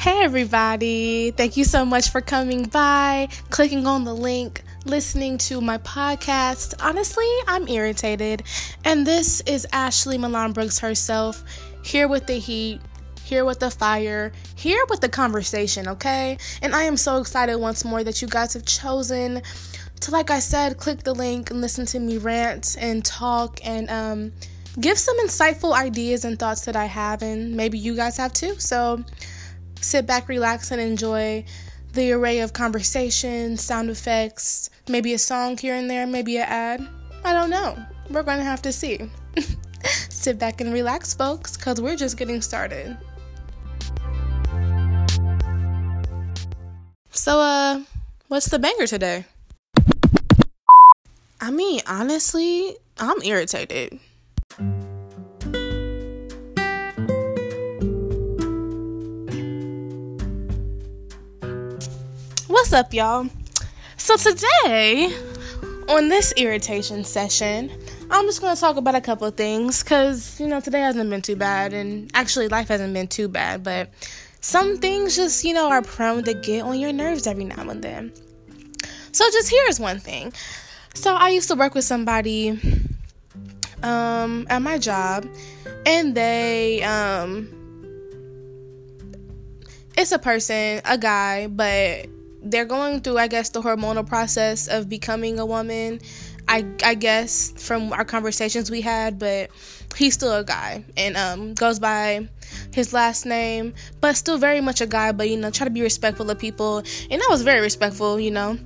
Hey, everybody. Thank you so much for coming by, clicking on the link, listening to my podcast. Honestly, I'm irritated. And this is Ashley Milan Brooks herself, here with the heat, here with the fire, here with the conversation, okay? And I am so excited once more that you guys have chosen to, like I said, click the link and listen to me rant and talk and, um, give some insightful ideas and thoughts that I have, and maybe you guys have too. So sit back, relax, and enjoy the array of conversation, sound effects, maybe a song here and there, maybe an ad. I don't know. We're going to have to see. sit back and relax, folks, because we're just getting started. So, uh, what's the banger today? I mean, honestly, I'm irritated. What's up, y'all? So, today on this irritation session, I'm just going to talk about a couple of things because, you know, today hasn't been too bad, and actually, life hasn't been too bad, but some things just, you know, are prone to get on your nerves every now and then. So, just here's one thing. So, I used to work with somebody um, at my job, and they, um, it's a person, a guy, but they're going through, I guess, the hormonal process of becoming a woman. I, I guess from our conversations we had, but he's still a guy and um, goes by his last name, but still very much a guy. But you know, try to be respectful of people, and I was very respectful. You know,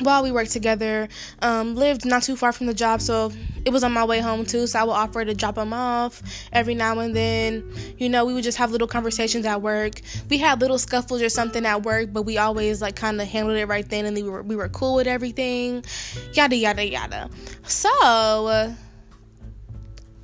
while we worked together, um, lived not too far from the job, so it was on my way home too. So I would offer to drop him off every now and then. You know, we would just have little conversations at work. We had little scuffles or something at work, but we always like kind of handled it right then, and we were we were cool with everything. Yada yada yada. So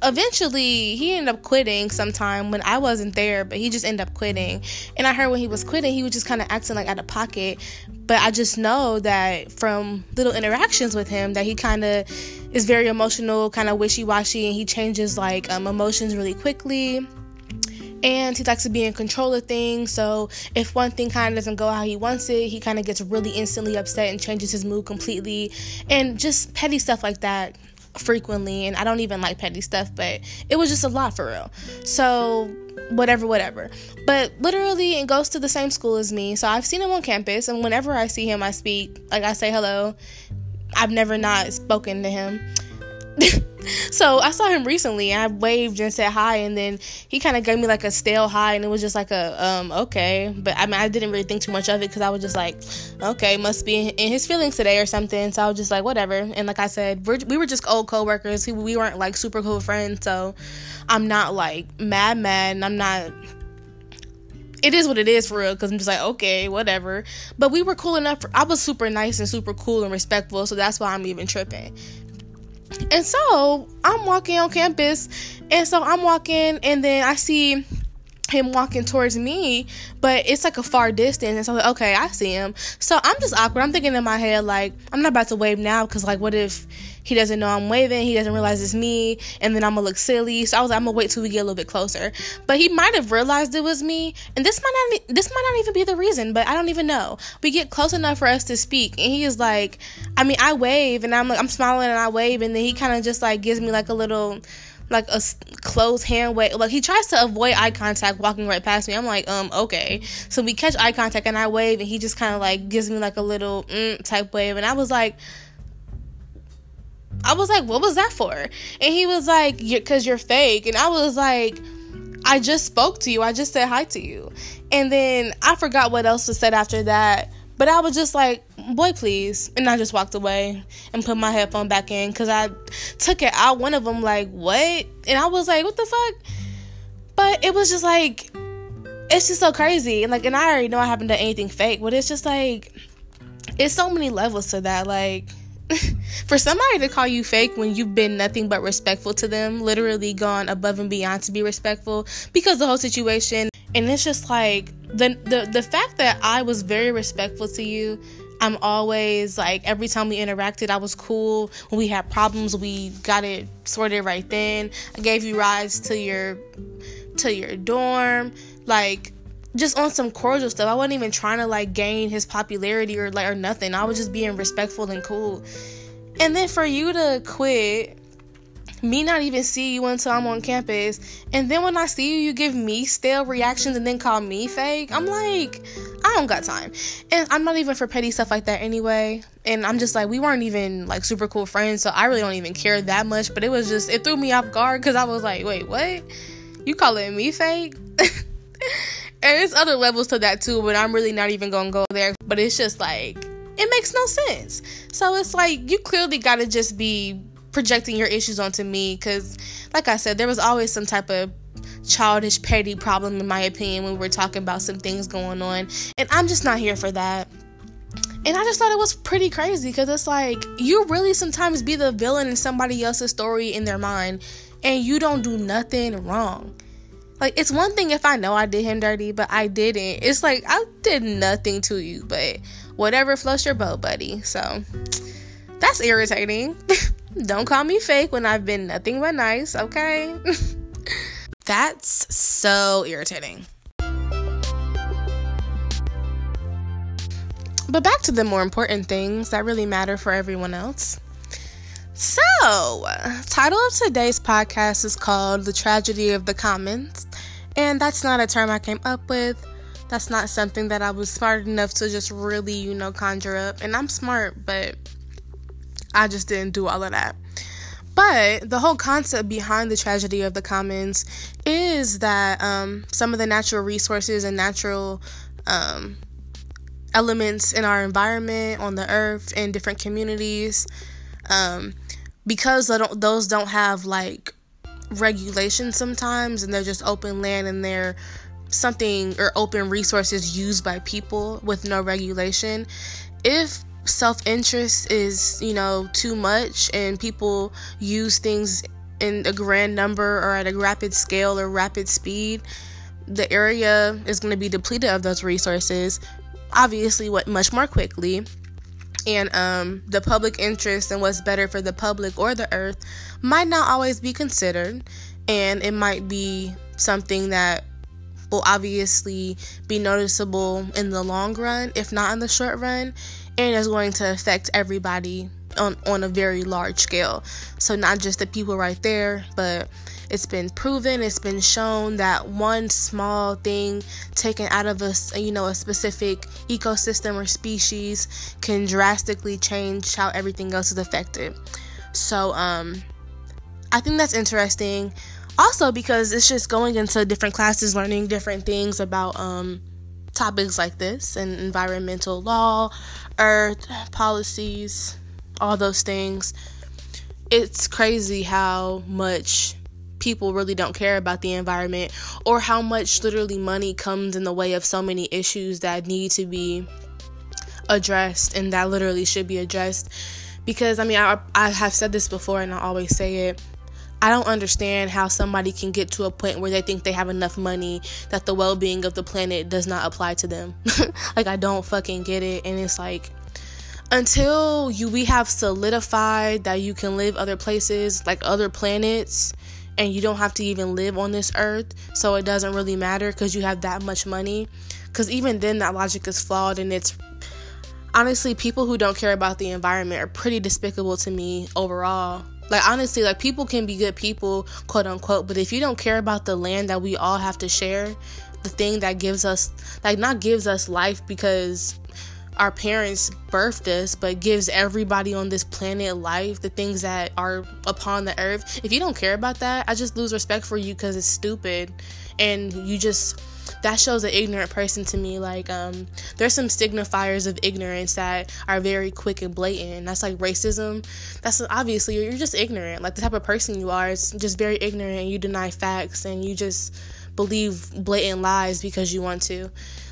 eventually he ended up quitting sometime when I wasn't there, but he just ended up quitting. And I heard when he was quitting, he was just kind of acting like out of pocket. But I just know that from little interactions with him that he kind of is very emotional, kind of wishy-washy, and he changes like um, emotions really quickly. And he likes to be in control of things. So if one thing kind of doesn't go how he wants it, he kind of gets really instantly upset and changes his mood completely. And just petty stuff like that frequently and I don't even like petty stuff, but it was just a lot for real. So whatever, whatever. But literally it goes to the same school as me. So I've seen him on campus and whenever I see him I speak, like I say hello. I've never not spoken to him. so I saw him recently and I waved and said hi and then he kind of gave me like a stale hi and it was just like a um okay but I mean I didn't really think too much of it because I was just like okay must be in his feelings today or something so I was just like whatever and like I said we're, we were just old coworkers. we weren't like super cool friends so I'm not like mad mad and I'm not it is what it is for real because I'm just like, okay, whatever. But we were cool enough. For, I was super nice and super cool and respectful, so that's why I'm even tripping. And so I'm walking on campus, and so I'm walking, and then I see him walking towards me, but it's like a far distance. And so, like, okay, I see him. So I'm just awkward. I'm thinking in my head, like, I'm not about to wave now because, like, what if he doesn't know I'm waving? He doesn't realize it's me, and then I'm gonna look silly. So I was like, I'm gonna wait till we get a little bit closer. But he might have realized it was me, and this might not this might not even be the reason. But I don't even know. We get close enough for us to speak, and he is like, I mean, I wave, and I'm like, I'm smiling, and I wave, and then he kind of just like gives me like a little like a closed hand way. Like he tries to avoid eye contact walking right past me. I'm like, um, okay. So we catch eye contact and I wave and he just kind of like gives me like a little mm, type wave. And I was like, I was like, what was that for? And he was like, because you're fake. And I was like, I just spoke to you. I just said hi to you. And then I forgot what else was said after that. But I was just like, boy, please. And I just walked away and put my headphone back in because I took it out. One of them, like, what? And I was like, what the fuck? But it was just like, it's just so crazy. And like, and I already know I haven't done anything fake, but it's just like, it's so many levels to that. Like, for somebody to call you fake when you've been nothing but respectful to them, literally gone above and beyond to be respectful because the whole situation, and it's just like, the the the fact that I was very respectful to you I'm always like every time we interacted, I was cool. When we had problems, we got it sorted right then. I gave you rides to your to your dorm. Like just on some cordial stuff. I wasn't even trying to like gain his popularity or like or nothing. I was just being respectful and cool. And then for you to quit me not even see you until I'm on campus. And then when I see you, you give me stale reactions and then call me fake. I'm like, I don't got time. And I'm not even for petty stuff like that anyway. And I'm just like, we weren't even like super cool friends, so I really don't even care that much. But it was just, it threw me off guard because I was like, wait, what? You calling me fake? and there's other levels to that too, but I'm really not even gonna go there. But it's just like, it makes no sense. So it's like, you clearly gotta just be projecting your issues onto me because like i said there was always some type of childish petty problem in my opinion when we were talking about some things going on. And i'm just not here for that. And i just thought it was pretty crazy because it's like you really sometimes be the villain in somebody else's story in their mind and you don't do nothing wrong. Like it's one thing if i know i did him dirty but i didn't. It's like i did nothing to you but whatever floats your boat buddy. So that's irritating Don't call me fake when I've been nothing but nice, okay? That's so irritating. But back to the more important things that really matter for everyone else. So, title of today's podcast is called The Tragedy of the Commons. And that's not a term I came up with. That's not something that I was smart enough to just really, you know, conjure up. And I'm smart, but I just didn't do all of that. But the whole concept behind the tragedy of the commons is that um, some of the natural resources and natural um, elements in our environment, on the earth, in different communities, um, because those don't have like regulations sometimes and they're just open land and they're something or open resources used by people with no regulation. If self interest is, you know, too much and people use things in a grand number or at a rapid scale or rapid speed, the area is going to be depleted of those resources, obviously, what much more quickly. And um, the public interest and what's better for the public or the earth might not always be considered, and it might be something that will obviously be noticeable in the long run, if not in the short run and it's going to affect everybody on, on a very large scale. So, not just the people right there, but it's been proven, it's been shown that one small thing taken out of a you know a specific ecosystem or species can drastically change how everything else is affected. So, um, I think that's interesting. Also, because it's just going into different classes, learning different things about um, topics like this and environmental law, earth, policies, all those things. It's crazy how much people really don't care about the environment or how much literally money comes in the way of so many issues that need to be addressed and that literally should be addressed because I mean I, I have said this before and I always say it I don't understand how somebody can get to a point where they think they have enough money that the well being of the planet does not apply to them. like, I don't fucking get it. And it's like, until you we have solidified that you can live other places, like other planets, and you don't have to even live on this earth, so it doesn't really matter because you have that much money. Because even then, that logic is flawed, and it's honestly, people who don't care about the environment are pretty despicable to me overall. Like honestly, like people can be good people, quote unquote, but if you don't care about the land that we all have to share, the thing that gives us like not gives us life because our parents birthed us, but gives everybody on this planet life, the things that are upon the earth. If you don't care about that, I just lose respect for you because it's stupid and you just that shows an ignorant person to me. Like, um, there's some signifiers of ignorance that are very quick and blatant. That's like racism. That's obviously you're just ignorant. Like the type of person you are, it's just very ignorant. And you deny facts and you just believe blatant lies because you want to.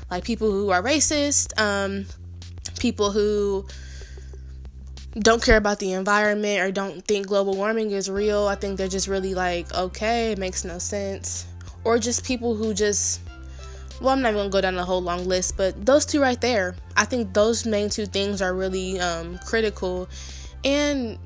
Like people who are racist, um, people who don't care about the environment or don't think global warming is real. I think they're just really like, okay, it makes no sense. Or just people who just well, I'm not even gonna go down the whole long list, but those two right there, I think those main two things are really um, critical. And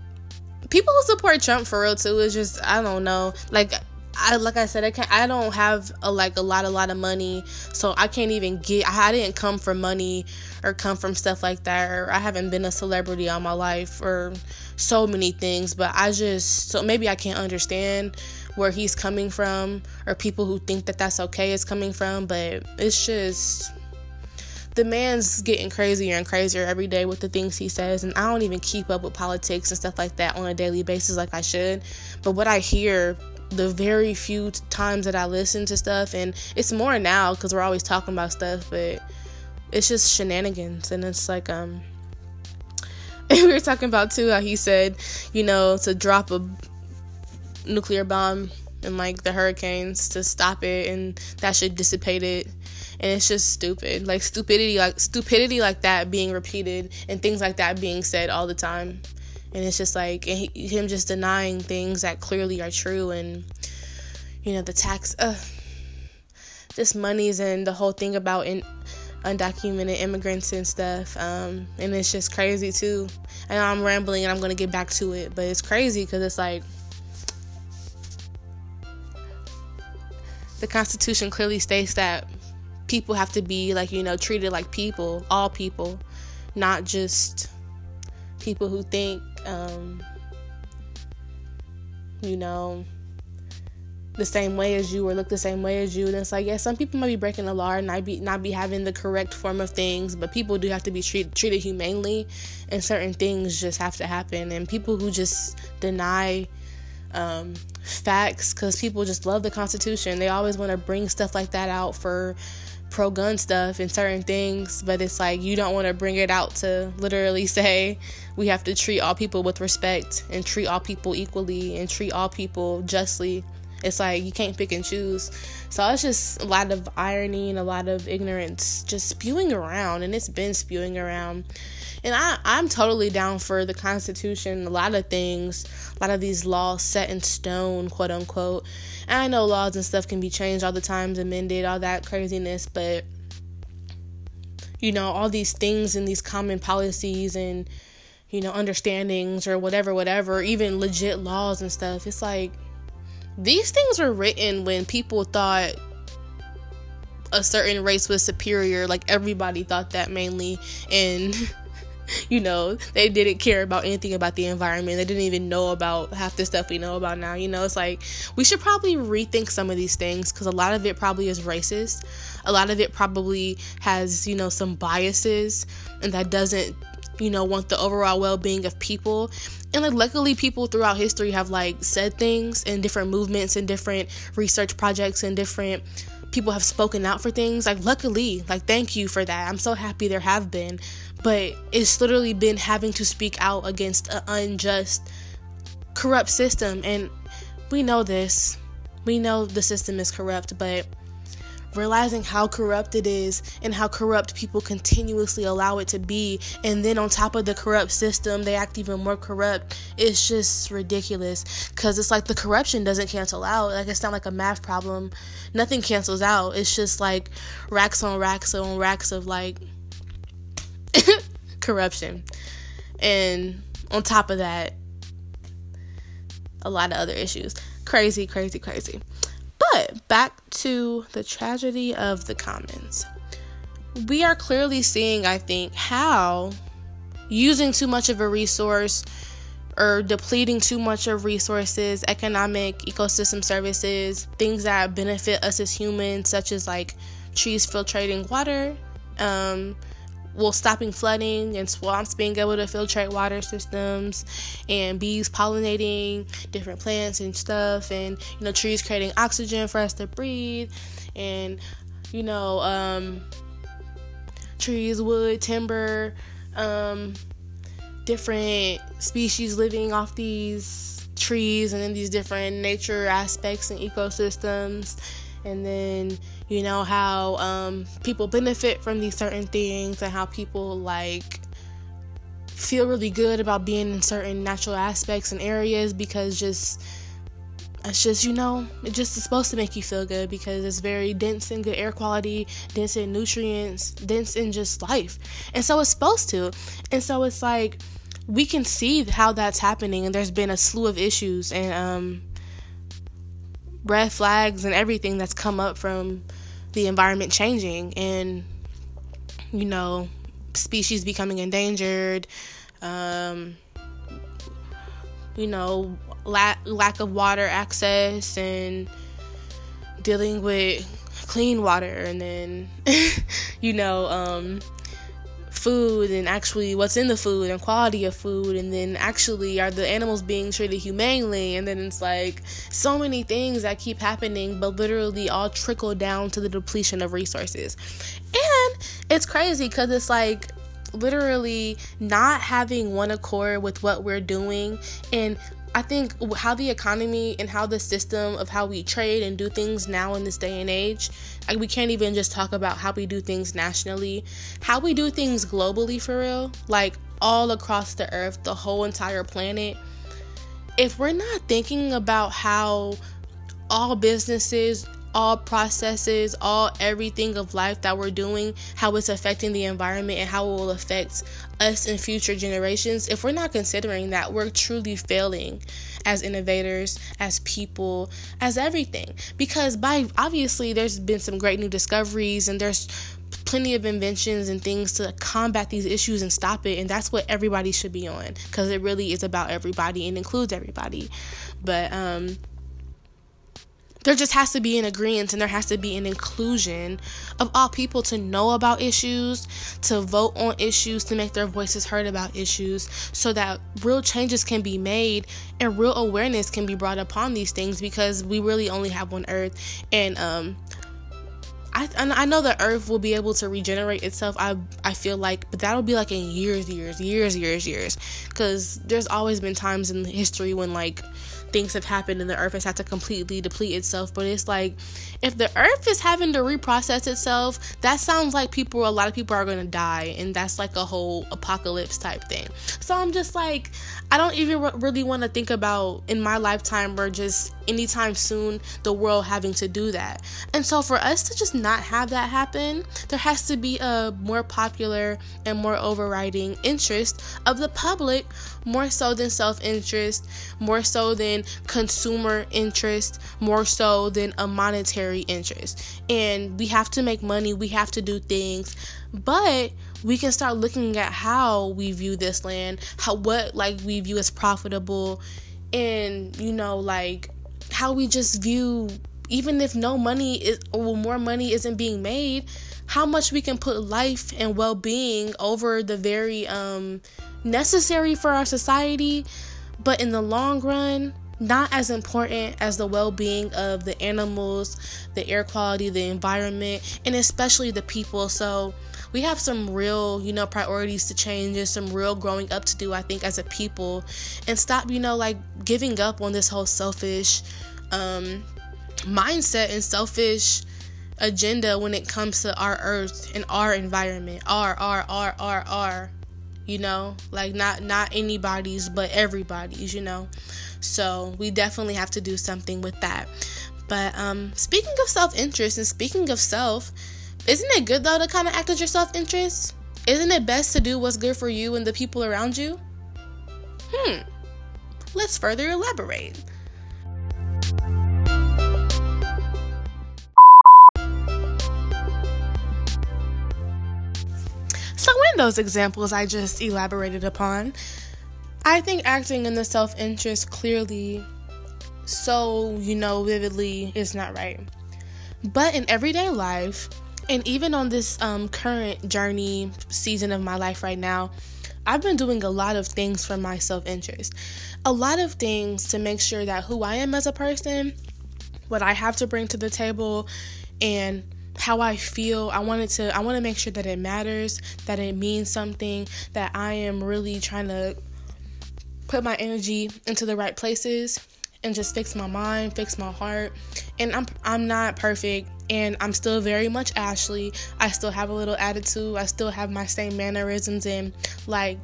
people who support Trump for real too is just I don't know. Like I like I said I can't I don't have a like a lot a lot of money so I can't even get I didn't come from money or come from stuff like that or I haven't been a celebrity all my life or so many things but I just so maybe I can't understand where he's coming from or people who think that that's okay is coming from but it's just the man's getting crazier and crazier every day with the things he says and I don't even keep up with politics and stuff like that on a daily basis like I should but what I hear the very few times that I listen to stuff, and it's more now because we're always talking about stuff, but it's just shenanigans, and it's like um. we were talking about too how he said, you know, to drop a nuclear bomb and like the hurricanes to stop it, and that should dissipate it. And it's just stupid, like stupidity, like stupidity like that being repeated, and things like that being said all the time. And it's just like he, him just denying things that clearly are true and you know the tax uh just monies and the whole thing about in undocumented immigrants and stuff. Um and it's just crazy too. And i'm rambling and i'm gonna get back to it but it's crazy because it's like the constitution clearly states that people have to be like you know treated like people all people not just people who think um, you know, the same way as you or look the same way as you. And it's like, yeah, some people might be breaking the law and not be not be having the correct form of things, but people do have to be treat, treated humanely, and certain things just have to happen. And people who just deny um, facts because people just love the Constitution, they always want to bring stuff like that out for pro gun stuff and certain things, but it's like you don't want to bring it out to literally say we have to treat all people with respect and treat all people equally and treat all people justly. It's like you can't pick and choose. So it's just a lot of irony and a lot of ignorance just spewing around, and it's been spewing around. And I, I'm totally down for the Constitution, a lot of things, a lot of these laws set in stone, quote unquote. And I know laws and stuff can be changed all the times, amended, all that craziness, but you know, all these things and these common policies and you know, understandings or whatever, whatever, even legit laws and stuff. It's like these things were written when people thought a certain race was superior, like everybody thought that mainly, and you know, they didn't care about anything about the environment. They didn't even know about half the stuff we know about now. You know, it's like we should probably rethink some of these things because a lot of it probably is racist. A lot of it probably has, you know, some biases and that doesn't, you know, want the overall well being of people. And like luckily people throughout history have like said things in different movements and different research projects and different people have spoken out for things. Like luckily like thank you for that. I'm so happy there have been. But it's literally been having to speak out against an unjust corrupt system. And we know this. We know the system is corrupt but realizing how corrupt it is and how corrupt people continuously allow it to be and then on top of the corrupt system they act even more corrupt it's just ridiculous because it's like the corruption doesn't cancel out like it's not like a math problem nothing cancels out it's just like racks on racks on racks of like corruption. And on top of that, a lot of other issues. Crazy, crazy, crazy. But back to the tragedy of the commons. We are clearly seeing, I think, how using too much of a resource or depleting too much of resources, economic, ecosystem services, things that benefit us as humans, such as like trees filtrating water, um, well stopping flooding and swamps being able to filtrate water systems and bees pollinating different plants and stuff and you know trees creating oxygen for us to breathe. And you know um, trees wood timber um, different species living off these trees and in these different nature aspects and ecosystems. And then you know how um, people benefit from these certain things and how people like feel really good about being in certain natural aspects and areas because just it's just you know it just is supposed to make you feel good because it's very dense in good air quality dense in nutrients dense in just life. And so it's supposed to. And so it's like we can see how that's happening and there's been a slew of issues and um red flags and everything that's come up from the environment changing and you know species becoming endangered um, you know lack lack of water access and dealing with clean water and then you know um, food and actually what's in the food and quality of food. And then actually are the animals being treated humanely? And then it's like so many things that keep happening but literally all trickle down to the depletion of resources. And it's crazy because it's like literally not having one accord with what we're doing. And I think how the economy and how the system of how we trade and do things now in this day and age, like we can't even just talk about how we do things nationally, how we do things globally for real, like all across the earth, the whole entire planet. If we're not thinking about how all businesses all processes, all everything of life that we're doing, how it's affecting the environment and how it will affect us in future generations, if we're not considering that, we're truly failing as innovators, as people, as everything. Because by obviously there's been some great new discoveries and there's plenty of inventions and things to combat these issues and stop it. And that's what everybody should be on. Because it really is about everybody and includes everybody. But um there just has to be an agreement and there has to be an inclusion of all people to know about issues, to vote on issues, to make their voices heard about issues, so that real changes can be made and real awareness can be brought upon these things because we really only have one earth. And um, I, I know the earth will be able to regenerate itself. I I feel like, but that'll be like in years, years, years, years, years. Because there's always been times in history when like things have happened and the earth has had to completely deplete itself. But it's like if the earth is having to reprocess itself, that sounds like people, a lot of people are to die. And that's like a whole apocalypse type thing. So I'm just like, I don't even really want to think about in my lifetime or just anytime soon the world having to do that. And so for us to just not have that happen, there has to be a more popular and more overriding interest of the public more so than self interest, more so than consumer interest, more so than a monetary interest. And we have to make money, we have to do things, but we can start looking at how we view this land, how what like we view as profitable, and you know, like how we just view even if no money is or more money isn't being made, how much we can put life and well-being over the very um necessary for our society, but in the long run, not as important as the well being of the animals, the air quality, the environment, and especially the people. So, we have some real, you know, priorities to change and some real growing up to do, I think, as a people, and stop, you know, like giving up on this whole selfish um, mindset and selfish agenda when it comes to our earth and our environment. R, R, R, R, R you know? Like not not anybody's but everybody's you know? So we definitely have to do something with that. But um speaking of self-interest and speaking of self isn't it good though to kind of act as your self-interest? Isn't it best to do what's good for you and the people around you? Hmm. Let's further elaborate. So, in those examples I just elaborated upon, I think acting in the self interest clearly, so you know, vividly, is not right. But in everyday life, and even on this um, current journey season of my life right now, I've been doing a lot of things for my self interest. A lot of things to make sure that who I am as a person, what I have to bring to the table, and how I feel. I wanted to I want to make sure that it matters, that it means something, that I am really trying to put my energy into the right places and just fix my mind, fix my heart. And I'm I'm not perfect and I'm still very much Ashley. I still have a little attitude. I still have my same mannerisms and like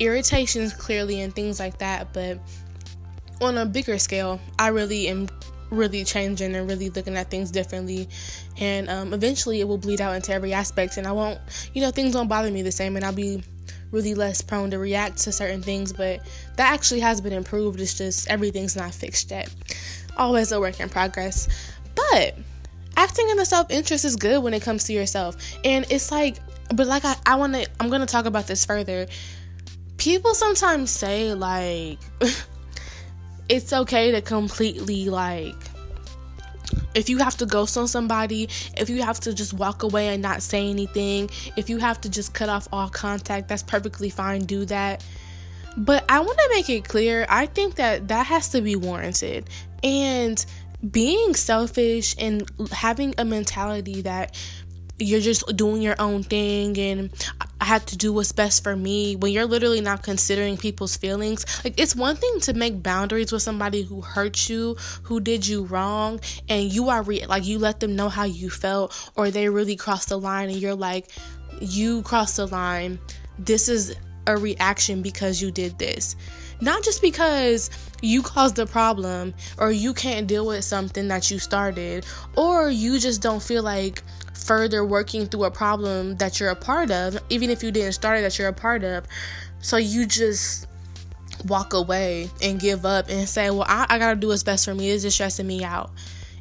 irritations clearly and things like that, but on a bigger scale, I really am really changing and really looking at things differently and um, eventually it will bleed out into every aspect and i won't you know things won't bother me the same and i'll be really less prone to react to certain things but that actually has been improved it's just everything's not fixed yet always a work in progress. But acting in the self interest is good when it comes to yourself. And it's like, but like, I, I want to, I'm going to talk about this further. People sometimes say, like, it's okay to completely, like, if you have to ghost on somebody, if you have to just walk away and not say anything, if you have to just cut off all contact, that's perfectly fine. Do that. But I want to make it clear I think that that has to be warranted. And being selfish and having a mentality that you're just doing your own thing and I have to do what's best for me when you're literally not considering people's feelings. Like it's one thing to make boundaries with somebody who hurt you, who did you wrong, and you are re- like you let them know how you felt or they really crossed the line and you're like you crossed the line. This is a reaction because you did this. Not just because you caused the problem or you can't deal with something that you started or you just don't feel like further working through a problem that you're a part of, even if you didn't start it, that you're a part of. So you just walk away and give up and say, Well, I, I gotta do what's best for me. This is stressing me out.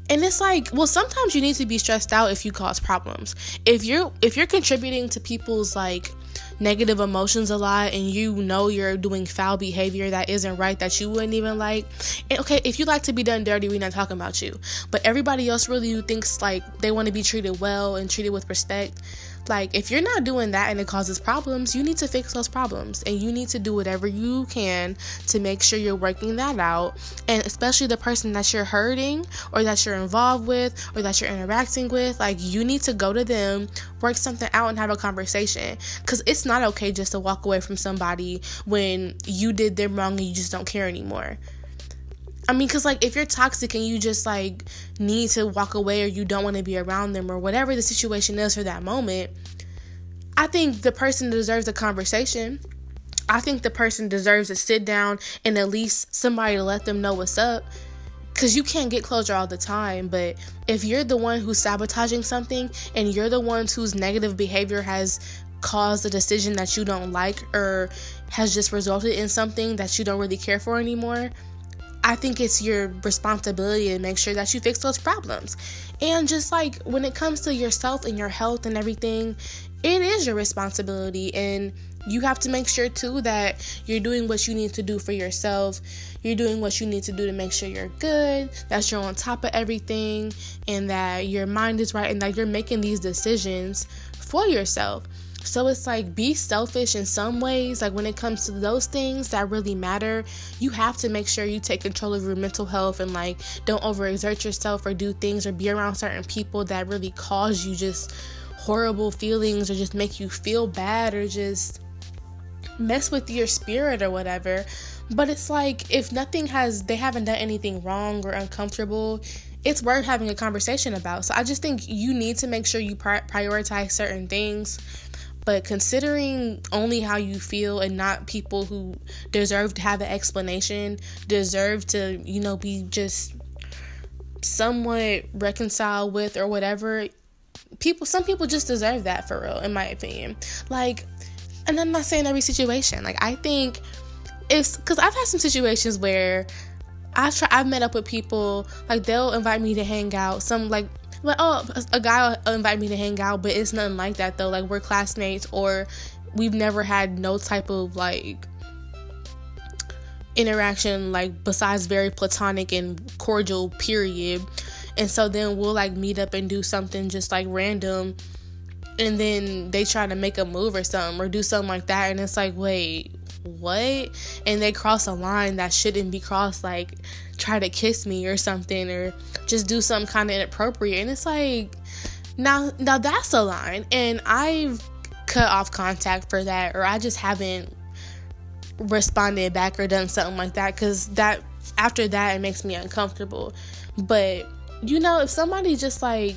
And it's like, well, sometimes you need to be stressed out if you cause problems. If you're if you're contributing to people's like negative emotions a lot and you know you're doing foul behavior that isn't right that you wouldn't even like and okay if you like to be done dirty we're not talking about you. But everybody else really thinks like they want to be treated well and treated with respect like, if you're not doing that and it causes problems, you need to fix those problems and you need to do whatever you can to make sure you're working that out. And especially the person that you're hurting or that you're involved with or that you're interacting with, like, you need to go to them, work something out, and have a conversation. Because it's not okay just to walk away from somebody when you did them wrong and you just don't care anymore. I mean, because, like, if you're toxic and you just, like, need to walk away or you don't want to be around them or whatever the situation is for that moment, I think the person deserves a conversation. I think the person deserves to sit down and at least somebody to let them know what's up. Because you can't get closure all the time. But if you're the one who's sabotaging something and you're the ones whose negative behavior has caused a decision that you don't like or has just resulted in something that you don't really care for anymore, I think it's your responsibility to make sure that you fix those problems. And just like when it comes to yourself and your health and everything, it is your responsibility. And you have to make sure too that you're doing what you need to do for yourself. You're doing what you need to do to make sure you're good, that you're on top of everything, and that your mind is right, and that you're making these decisions for yourself. So it's like be selfish in some ways. Like when it comes to those things that really matter, you have to make sure you take control of your mental health and like don't overexert yourself or do things or be around certain people that really cause you just horrible feelings or just make you feel bad or just mess with your spirit or whatever. But it's like if nothing has they haven't done anything wrong or uncomfortable, it's worth having a conversation about. So I just think you need to make sure you prioritize certain things but considering only how you feel and not people who deserve to have an explanation, deserve to, you know, be just somewhat reconciled with or whatever, people some people just deserve that for real in my opinion. Like and I'm not saying every situation. Like I think it's cuz I've had some situations where I've tried, I've met up with people like they'll invite me to hang out. Some like like, oh, a guy will invite me to hang out, but it's nothing like that though. Like we're classmates, or we've never had no type of like interaction, like besides very platonic and cordial. Period. And so then we'll like meet up and do something just like random, and then they try to make a move or something or do something like that, and it's like, wait, what? And they cross a line that shouldn't be crossed, like try to kiss me or something, or just do something kind of inappropriate. And it's like, now, now that's a line, and I've cut off contact for that, or I just haven't responded back or done something like that, because that after that it makes me uncomfortable. But you know, if somebody just like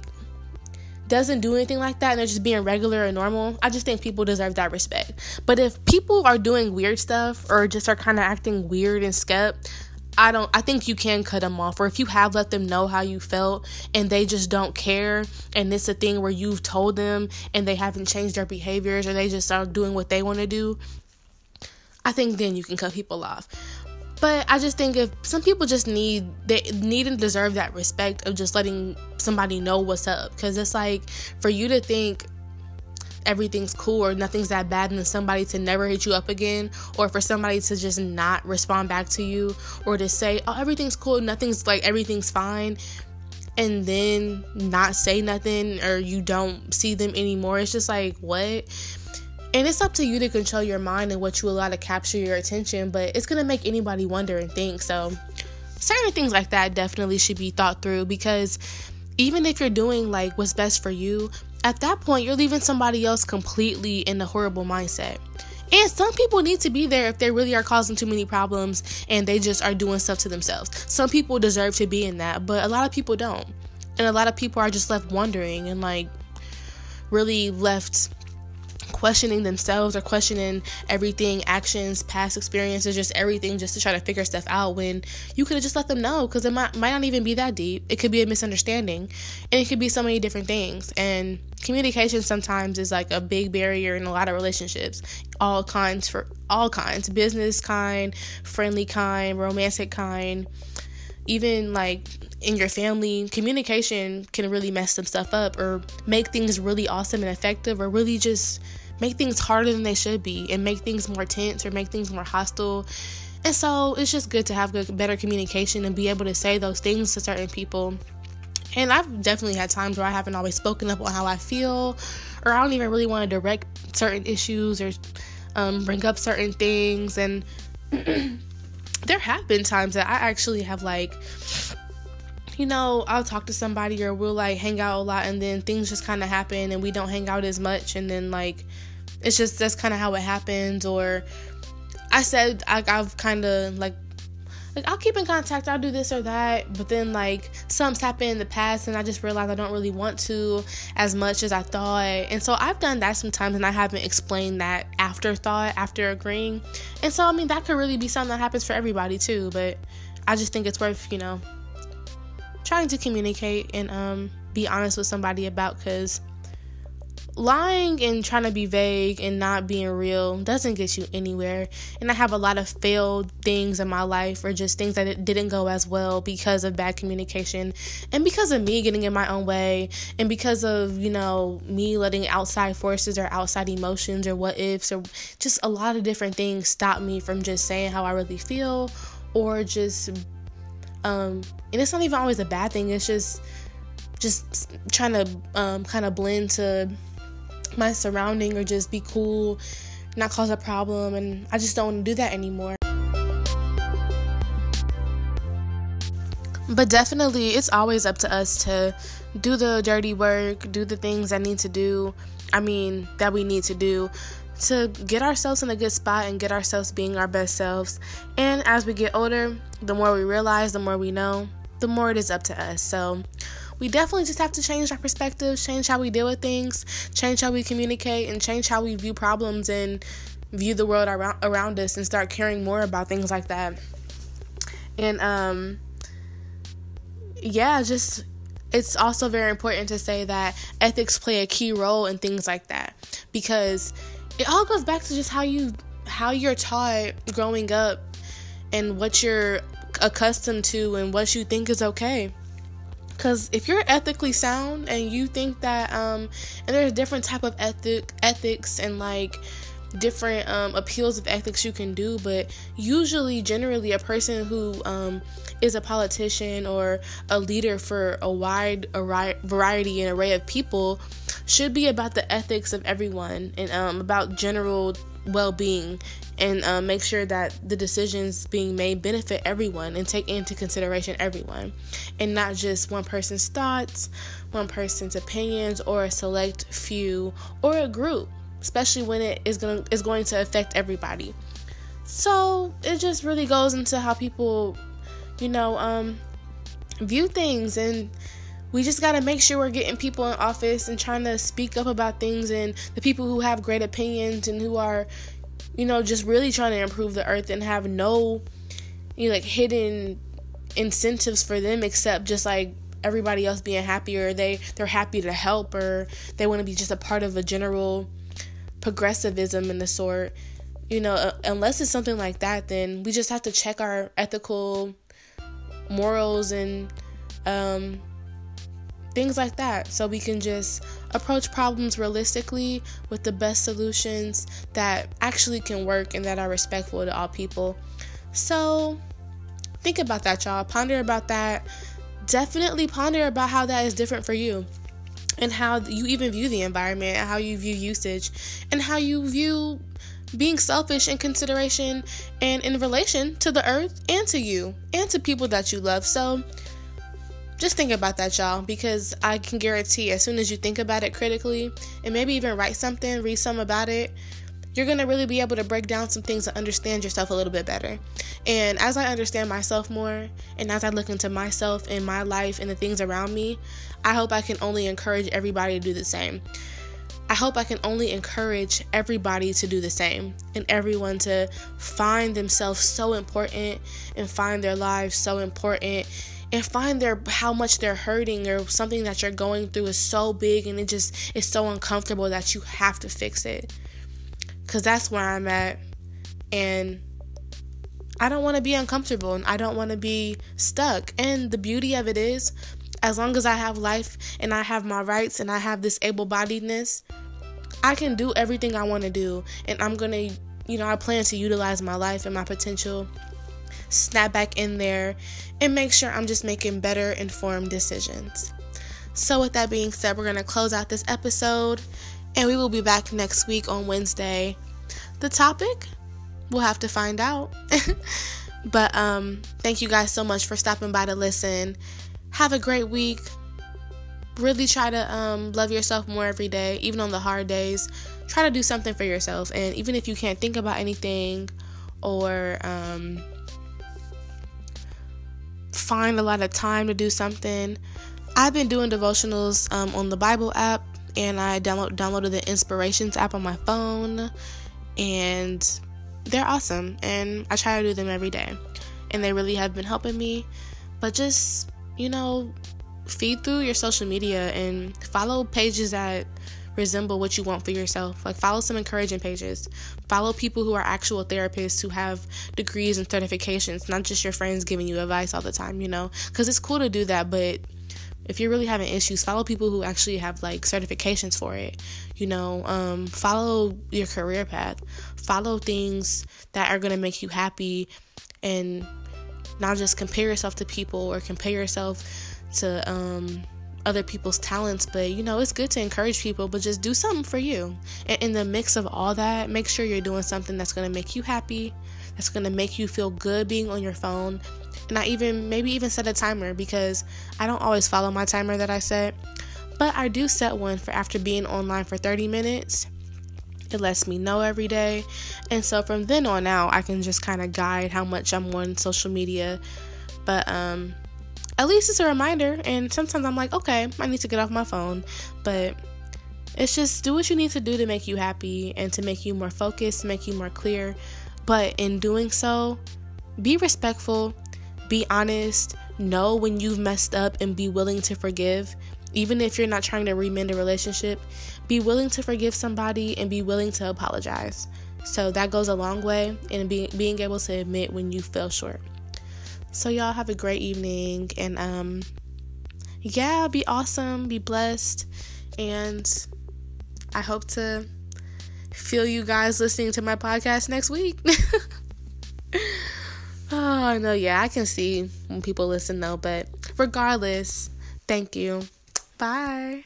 doesn't do anything like that and they're just being regular and normal, I just think people deserve that respect. But if people are doing weird stuff or just are kind of acting weird and skep, I don't I think you can cut them off or if you have let them know how you felt and they just don't care and it's a thing where you've told them and they haven't changed their behaviors or they just are doing what they want to do, I think then you can cut people off. But I just think if some people just need they need and deserve that respect of just letting somebody know what's up. Because it's like for you to think everything's cool or nothing's that bad and then somebody to never hit you up again or for somebody to just not respond back to you or to say oh everything's cool. Nothing's like everything's fine. And then not say nothing or you don't see them anymore. It's just like what and it's up to you to control your mind and what you allow to capture your attention, but it's going to make anybody wonder and think. So, certain things like that definitely should be thought through because even if you're doing like what's best for you, at that point, you're leaving somebody else completely in a horrible mindset. And some people need to be there if they really are causing too many problems and they just are doing stuff to themselves. Some people deserve to be in that, but a lot of people don't. And a lot of people are just left wondering and like really left questioning themselves or questioning everything, actions, past experiences, just everything, just to try to figure stuff out when you could have just let them know because it might, might not even be that deep. It could be a misunderstanding and it could be so many different things. And communication sometimes is like a big barrier in a lot of relationships, all kinds for all kinds business kind, friendly kind, romantic kind even like in your family, communication can really mess some stuff up or make things really awesome and effective or really just make things harder than they should be and make things more tense or make things more hostile. And so it's just good to have good, better communication and be able to say those things to certain people. And I've definitely had times where I haven't always spoken up on how I feel, or I don't even really want to direct certain issues or um, bring up certain things. And there have been times that I actually have like you know, I'll talk to somebody or we'll like hang out a lot and then things just kind of happen and we don't hang out as much and then like it's just that's kind of how it happens or I said I, I've kind of like like I'll keep in contact, I'll do this or that, but then like something's happened in the past and I just realized I don't really want to as much as I thought. And so I've done that sometimes and I haven't explained that afterthought after agreeing. And so I mean that could really be something that happens for everybody too, but I just think it's worth, you know, trying to communicate and um be honest with somebody about cuz lying and trying to be vague and not being real doesn't get you anywhere. And I have a lot of failed things in my life or just things that didn't go as well because of bad communication and because of me getting in my own way and because of, you know, me letting outside forces or outside emotions or what ifs or just a lot of different things stop me from just saying how I really feel or just um and it's not even always a bad thing. It's just just trying to um, kind of blend to my surrounding or just be cool, not cause a problem. And I just don't want to do that anymore. But definitely, it's always up to us to do the dirty work, do the things that need to do. I mean, that we need to do to get ourselves in a good spot and get ourselves being our best selves. And as we get older, the more we realize, the more we know, the more it is up to us. So, we definitely just have to change our perspectives, change how we deal with things, change how we communicate, and change how we view problems and view the world around around us, and start caring more about things like that. And um, yeah, just it's also very important to say that ethics play a key role in things like that because it all goes back to just how you how you're taught growing up and what you're accustomed to and what you think is okay because if you're ethically sound and you think that um and there's different type of ethic ethics and like different um, appeals of ethics you can do but usually generally a person who um, is a politician or a leader for a wide variety and array of people should be about the ethics of everyone and um, about general well-being and um, make sure that the decisions being made benefit everyone and take into consideration everyone and not just one person's thoughts one person's opinions or a select few or a group especially when it is going going to affect everybody. So it just really goes into how people you know um view things and we just got to make sure we're getting people in office and trying to speak up about things and the people who have great opinions and who are you know just really trying to improve the earth and have no you know, like hidden incentives for them except just like everybody else being happy or they they're happy to help or they want to be just a part of a general progressivism in the sort. You know, unless it's something like that, then we just have to check our ethical morals and um, things like that so we can just approach problems realistically with the best solutions that actually can work and that are respectful to all people. So, think about that, y'all. Ponder about that. Definitely ponder about how that is different for you and how you even view the environment, and how you view usage, and how you view being selfish in consideration and in relation to the earth and to you and to people that you love. So, just think about that, y'all, because I can guarantee as soon as you think about it critically and maybe even write something, read some about it, you're going to really be able to break down some things and understand yourself a little bit better. And as I understand myself more, and as I look into myself and my life and the things around me, I hope I can only encourage everybody to do the same. I hope I can only encourage everybody to do the same and everyone to find themselves so important and find their lives so important and find their how much they're hurting or something that you're going through is so big and it just is so uncomfortable that you have to fix it. Cuz that's where I'm at and I don't want to be uncomfortable and I don't want to be stuck. And the beauty of it is as long as I have life and I have my rights and I have this able-bodiedness, I can do everything I want to do and I'm going to you know, I plan to utilize my life and my potential snap back in there, and make sure I'm just making better informed decisions. So, with that being said, we're going to close out this episode, and we will be back next week on Wednesday. The topic, we'll have to find out. but um, thank you guys so much for stopping by to listen. Have a great week. Really try to um, love yourself more every day, even on the hard days. Try to do something for yourself, and even if you can't think about anything or um, find a lot of time to do something. I've been doing devotionals um, on the Bible app, and I download, downloaded the Inspirations app on my phone, and they're awesome. And I try to do them every day, and they really have been helping me. But just you know, feed through your social media and follow pages that resemble what you want for yourself. Like follow some encouraging pages. Follow people who are actual therapists who have degrees and certifications, not just your friends giving you advice all the time, you know? Cuz it's cool to do that, but if you're really having issues, follow people who actually have like certifications for it. You know, um, follow your career path. Follow things that are going to make you happy and not just compare yourself to people or compare yourself to um, other people's talents, but you know, it's good to encourage people, but just do something for you. And in the mix of all that, make sure you're doing something that's going to make you happy, that's going to make you feel good being on your phone. And I even, maybe even set a timer because I don't always follow my timer that I set, but I do set one for after being online for 30 minutes. It lets me know every day. And so from then on out, I can just kind of guide how much I'm on social media. But, um, at least it's a reminder. And sometimes I'm like, okay, I need to get off my phone. But it's just do what you need to do to make you happy and to make you more focused, make you more clear. But in doing so, be respectful, be honest, know when you've messed up, and be willing to forgive. Even if you're not trying to remend a relationship, be willing to forgive somebody and be willing to apologize. So that goes a long way in being, being able to admit when you fell short. So y'all have a great evening and um yeah, be awesome, be blessed and I hope to feel you guys listening to my podcast next week. oh, no, yeah, I can see when people listen though, but regardless, thank you. Bye.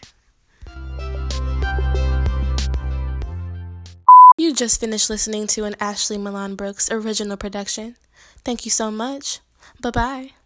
You just finished listening to an Ashley Milan Brooks original production. Thank you so much. Bye bye.